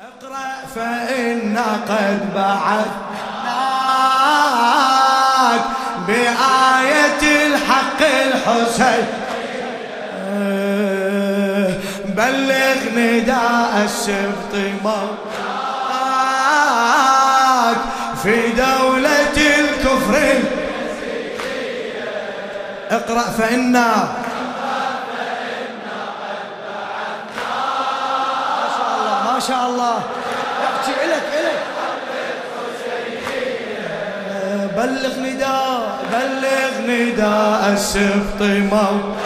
اقرأ فإنا قد بعثناك بآية الحق الحسين. بلغ نداء السبط مولاك في دولة الكفر. اقرأ فإنا شاء الله. احكي إلك إلك بلغ نداء بلغ نداء السبط موت.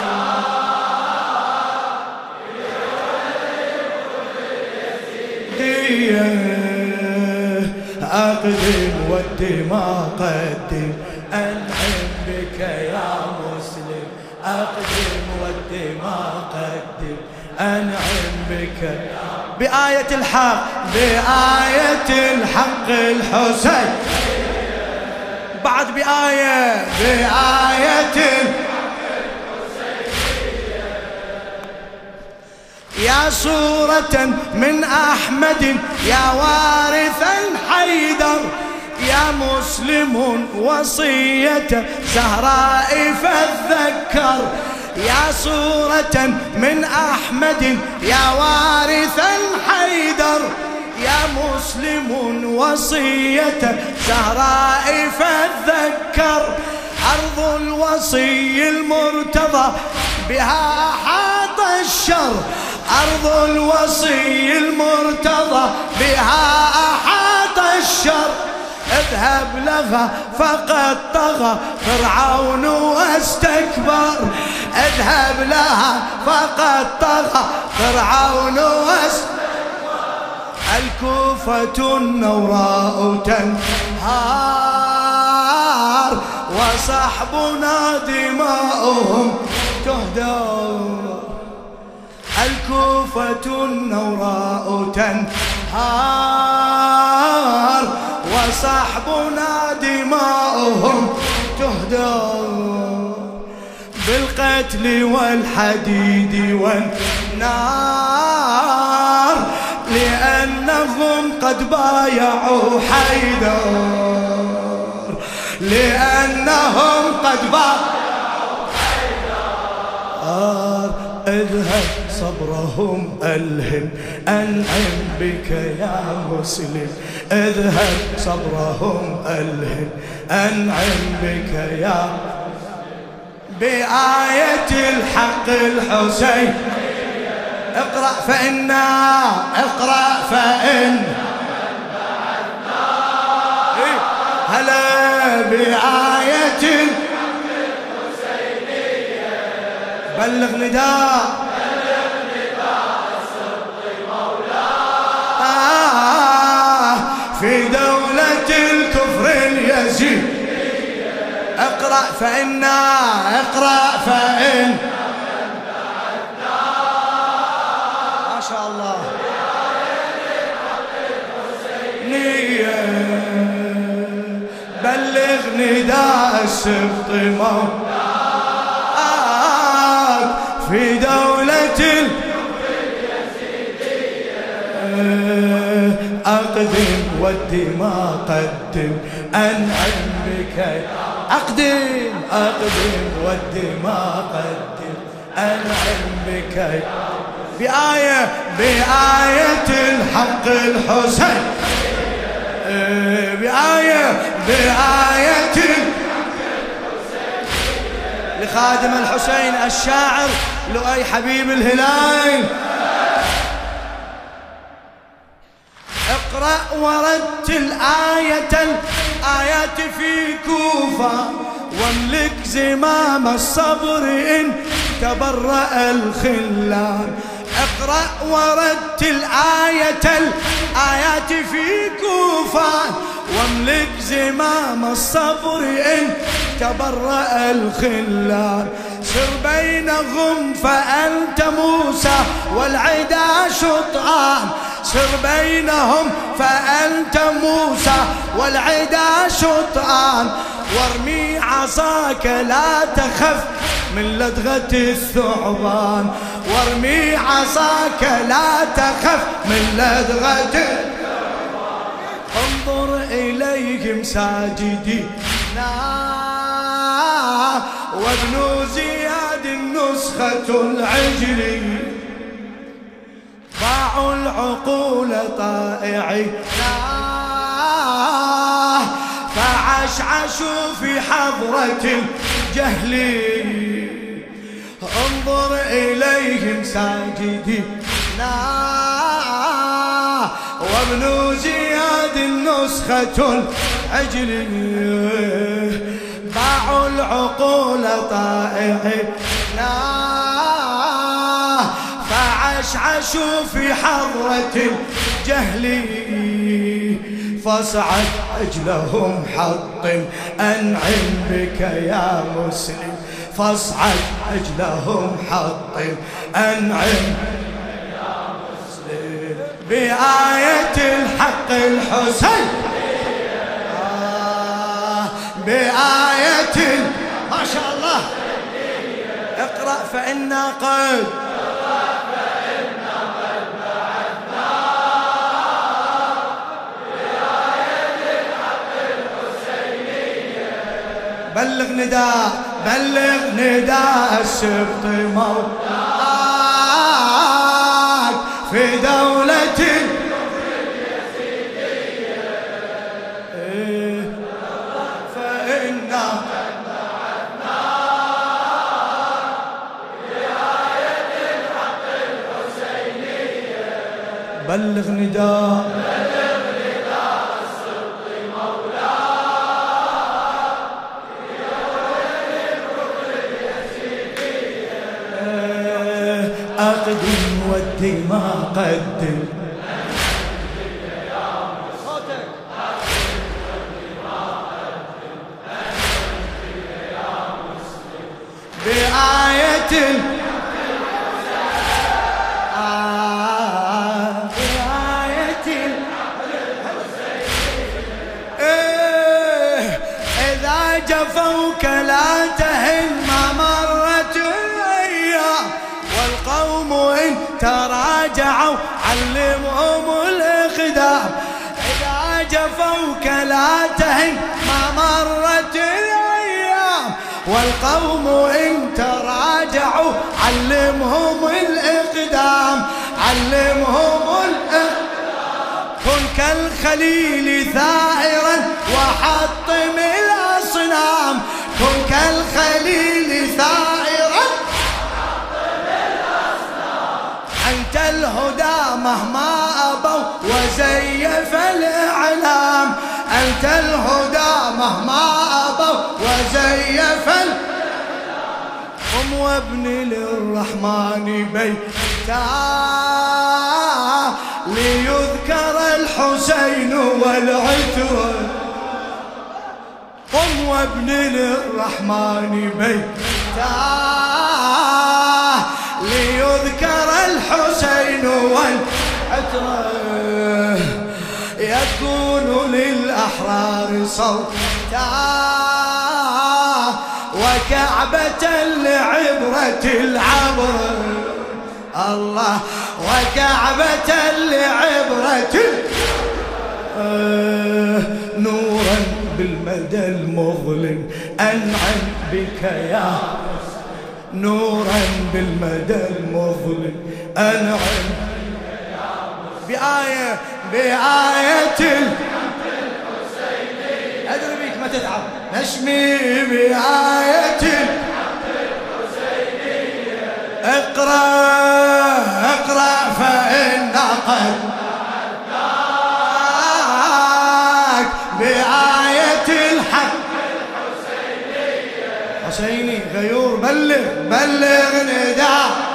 أقدم والدماء قدم أنعم بك يا مسلم. أقدم والدماء قدم أنعم بك بآية الحق بآية الحق الحسين. بعد بآية بآية يا صورة من أحمد يا وارث الحيدر يا مسلم وصية زهراء فذكر. يا صورة من أحمد يا وارث الحيدر يا مسلم وصية زهراء فذكر أرض الوصي المرتضى بها حاط الشر أرض الوصي المرتضى بها أحاط الشر. اذهب لها فقد طغى. فرعون واستكبر اذهب لها فقد طغى. فرعون واستكبر الكوفة النوراء تنهار وصحبنا دماؤهم تهدر. الكوفة النوراء تنهار. وصحبنا دماؤهم تهدر بالقتل والحديد والنار لأنهم قد بايعوا حيدر لأنهم قد بايعوا حيدر. أذهب صبرهم ألهم أنعم بك يا مسلم. أذهب صبرهم ألهم أنعم بك يا بآية الحق الحسين. اقرأ فإنا اقرأ فإن. إيه، هلا بآية بلغ نداء. آه في دولة الكفر اليزيد اقرأ فإنا اقرأ فإن. ما شاء الله. بلغ نداء السبط موت. في دولة أقدم والدماء قدم أنعم بك أقدم أقدم والدماء قدم أنعم بك بآية بآية الحق الحسين. بآية بآية لخادم الحسين الشاعر لؤي حبيب الهلال. اقرأ ورتل آية الآيات في كوفة. واملك زمام الصبر إن تبرأ الخلان اقرأ ورتل آية الآيات في كوفة واملك زمام الصبر إن تبرأ الخلان. سر بينهم فأنت موسى والعدا شطآن. سر بينهم فأنت موسى والعدا شطآن. وارمي عصاك لا تخف من لدغة الثعبان. وارمي عصاك لا تخف من لدغة انظر إليهم ساجدين وابن زياد النسخة العجلي باعوا العقول طائعين فعشعشوا في حضرة الجهل. إليهم ساجدين وابن زياد النسخة العجل باعوا العقول طائعين فعشعشوا في حضرة الجهل. فصعد أجلهم حطم. أنعم بك يا مسلم. فاصعد أجلهم حطم أنعم بآية الحق الحسين. آه بآية ما شاء الله. اقرأ فإنا قد بلغ نداء. بلغ نداء السبط مولاك في دولة بلغ نداء أقدم ودي ما قدم. بآية آه بآية إيه إذا جفوك لا تراجعوا علمهم الإقدام. إذا جفوك لا تهن ما مرت الأيام. والقوم إن تراجعوا علمهم الإقدام. علمهم الإقدام. كن كالخليل ثائرا وحطم الأصنام. كن كالخليل ثائرا الهدى مهما أبوا وزيف الإعلام. أنت الهدى مهما أبوا وزيف قم وابن للرحمن بيتا ليذكر الحسين والعتر قم وابن للرحمن بيتا ليذكر الحسين والعتر يكون للأحرار صوتا وكعبة لعبرة العبر. الله وكعبة لعبرة نورا بالمدى المظلم. أنعم بك يا نورا بالمدى المظلم. أنعم بآية بآية أدري بيك ما تتعب. نشمي بآية اقرأ اقرأ فإن قد غيور بلغ بلغ نداء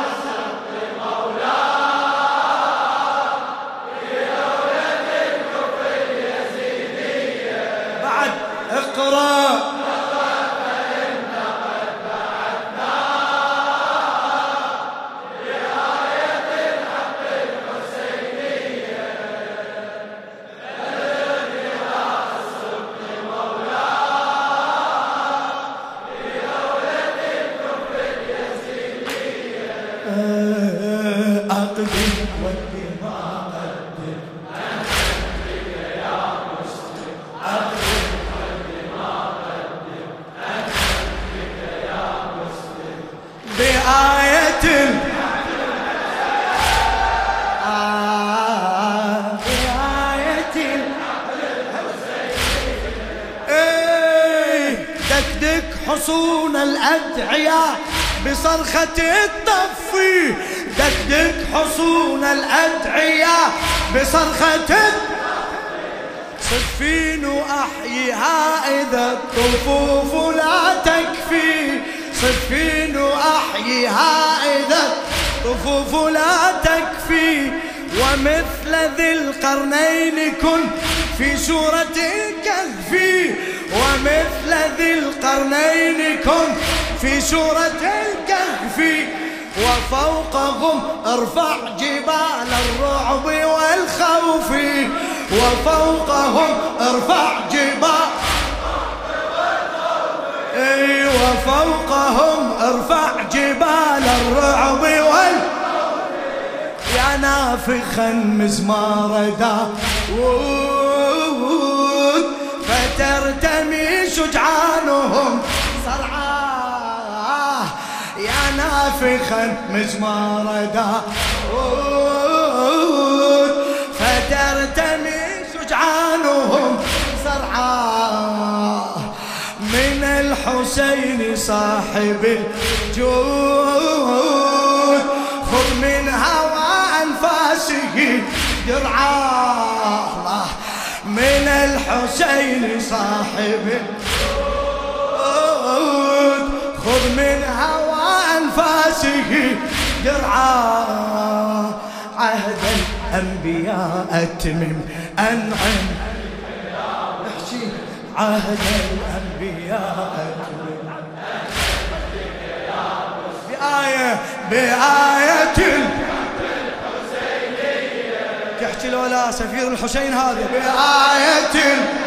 حصون الأدعياء بصرخة الطفي دقدق حصون الأدعياء بصرخة صفين وأحييها إذا الطفوف لا تكفي. صفين وأحييها إذا الطفوف لا تكفي. ومثل ذي القرنين كن في سورة الكهف. ومثل ذي القرنين كن في سورة الكهف وفوقهم ارفع جبال الرعب والخوف وفوقهم ارفع جبال إي وفوقهم ارفع جبال الرعب والخوف يا نافخا مزمار داود فترتمي شجعانهم صرعاه يا نافخا مزمار داود فترتمي شجعانهم صرعاه من الحسين صاحب الجود. خذ من هواه أنفاسه الله من الحسين صاحب خذ من هوى أنفاسه درعاه عهد الأنبياء أتمم أنعم. عهد الأنبياء أتمم. بآية بآية. تحكي لولا سفير الحسين هذا بآية.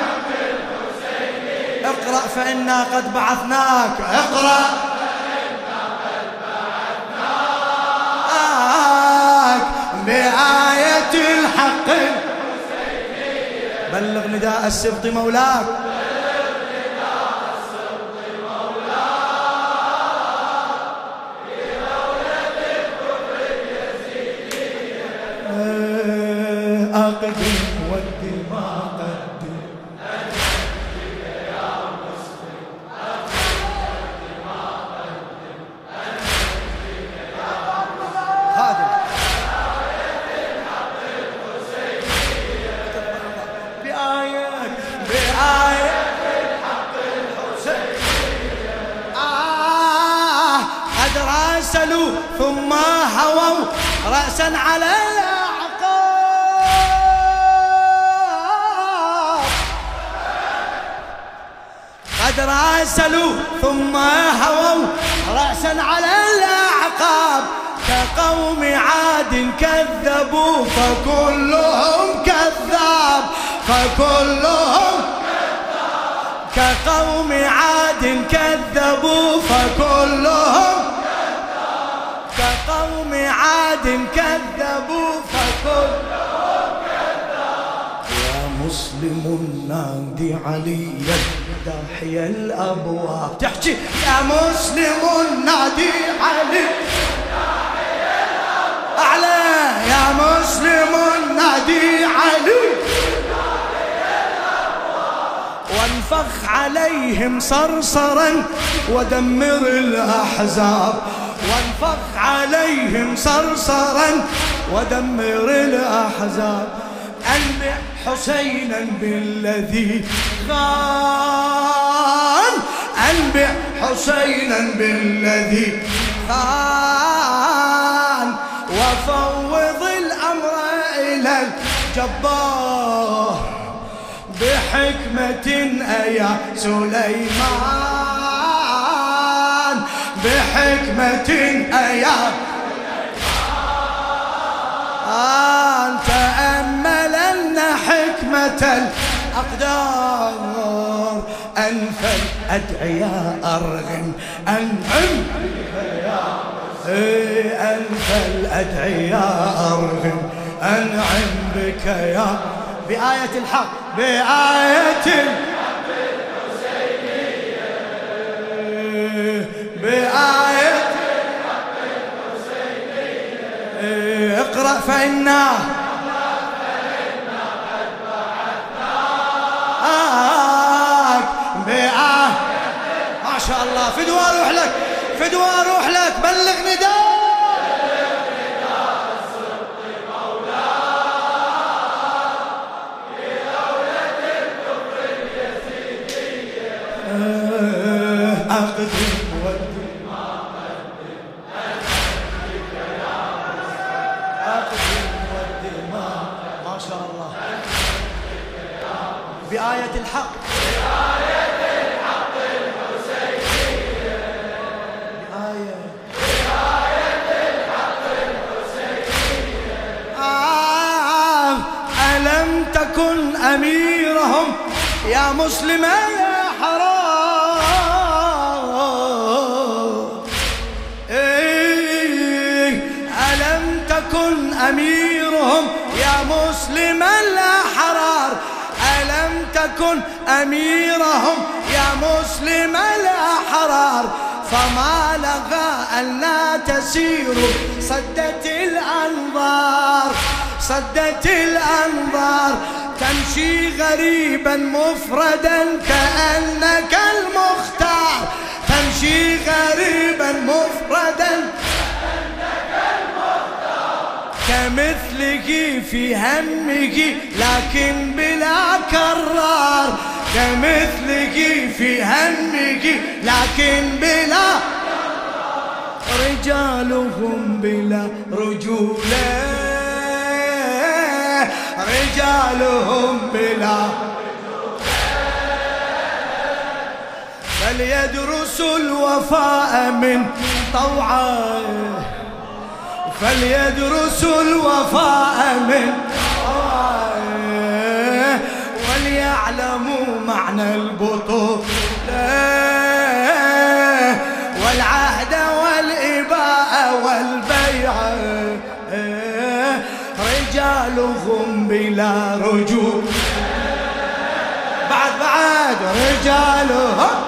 اقرأ فإنا قد بعثناك. اقرأ. بآية الحق. بلغ نداء السبط مولاك. أقدم رأسا على قد راسلوا ثم هووا رأسا على الأعقاب. كقوم عاد كذبوا فكلهم كذاب. فكلهم كقوم عاد كذبوا فكلهم كقوم عاد كذبوا فكلهم يا مسلم نادي عليا داحي الأبواب. تحكي يا مسلم نادي علي أعلى. يا مسلم نادي علي وانفخ عليهم صرصرا ودمر الأحزاب. وانفخ عليهم صرصرا ودمر الأحزاب. أنبئ حسينا بالذي خان. أنبئ حسينا بالذي خان. وفوض الأمر إلى الجبار بحكمة أيا سليمان. بحكمة أيا أن تأملن حكمة الأقدار أنف الأدعياء أرغم أنعم. إيه أنف الأدعياء أرغم أنعم بك يا. بآية الحق بآية الحق أقرأ فإنا بآه ما شاء الله. فدوى أروح لك. فدوى أروح لك. بلغ نداء بآية الحق الحق الحسينية الحق الحسينية آه ألم تكن أميرهم يا مسلم تكن أميرهم يا مسلم الأحرار. فما لغى أن لا تسير صدت الأنظار صدت الأنظار. تمشي غريبا مفردا كأنك المختار. تمشي غريبا مفردا كمثله في همه لكن بلا كرار. كمثله في همه لكن بلا رجالهم بلا رجولة. رجالهم بلا فليدرسوا الوفاء من طوعه. فليدرسوا الوفاء من وليعلموا معنى البطولة. والعهد والإباء والبيعة رجالهم بلا رجوع. بعد بعد رجالهم.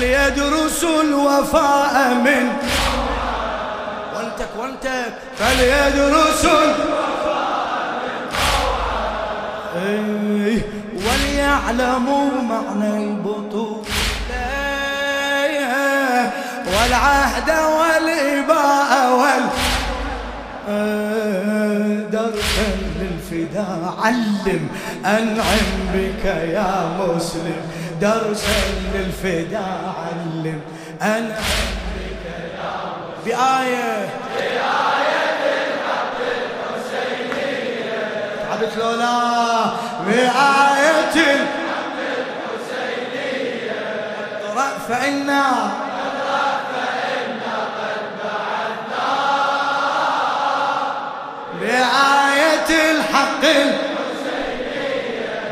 فليدرسوا الوفاء من وانتك وانتك. فليدرسوا الوفاء من وليعلموا معنى البطولة. والعهد والإباء وال درسا للفداء. علم أنعم بك يا مسلم. درسا للفداء علم. أنا بآية بآية الحق الحسينية تعبت لولا بآية الحق الحسينية اقرأ فإنا بآية الحق.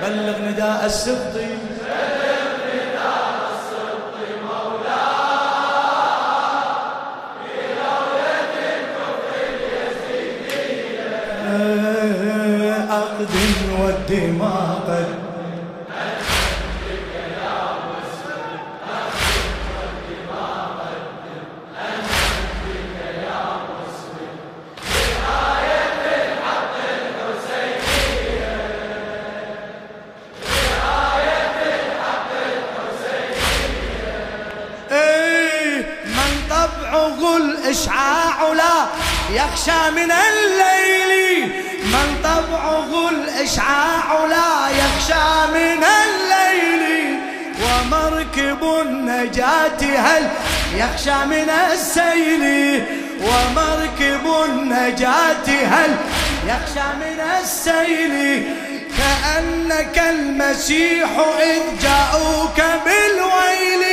بلغ نداء السبطي لا يخشى من الليل. النجاة هل يخشى من السيل ومركب النجاة هل يخشى من السيل كأنك المسيح إذ جاءوك بالويل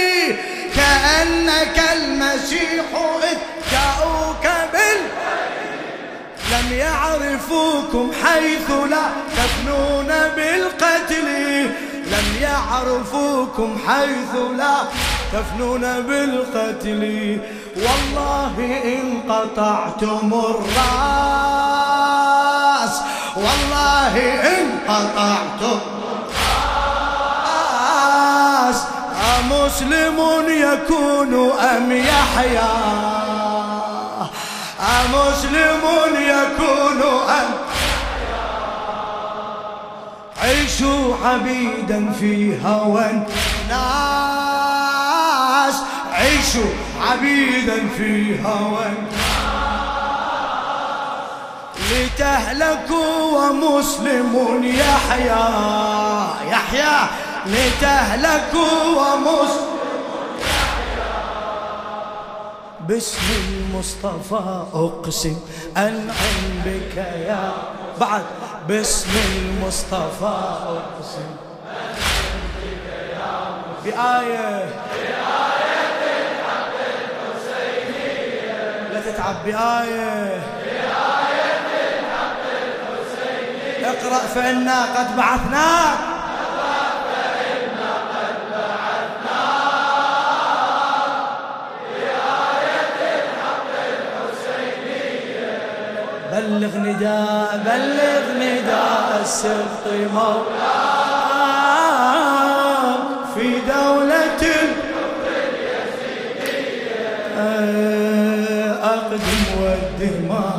كأنك المسيح إذ جاءوك لم يعرفوكم حيث لا تفنون بالقتل. لم يعرفوكم حيث لا تفنون بالقتل. والله إن قطعتم الرأس. والله إن قطعتم الرأس. أمسلم يكون أم يحيى؟ أمسلم يكون أم عيشوا عبيدا في هوى ناس عيشوا عبيدا في هوى. لتهلكوا ومسلم يحيا يحيا لتهلكوا ومسلم باسم المصطفى أقسم أنعم بك يا بعد. باسم المصطفى أقسم أنعم بك يا بآية بآية. تتعب بآية. بآية الحق الحسينية اقرأ فإنا قد بعثناك. بلغ نداء بلغ نداء السبط مولاك في دولة أقدم والدماء قدم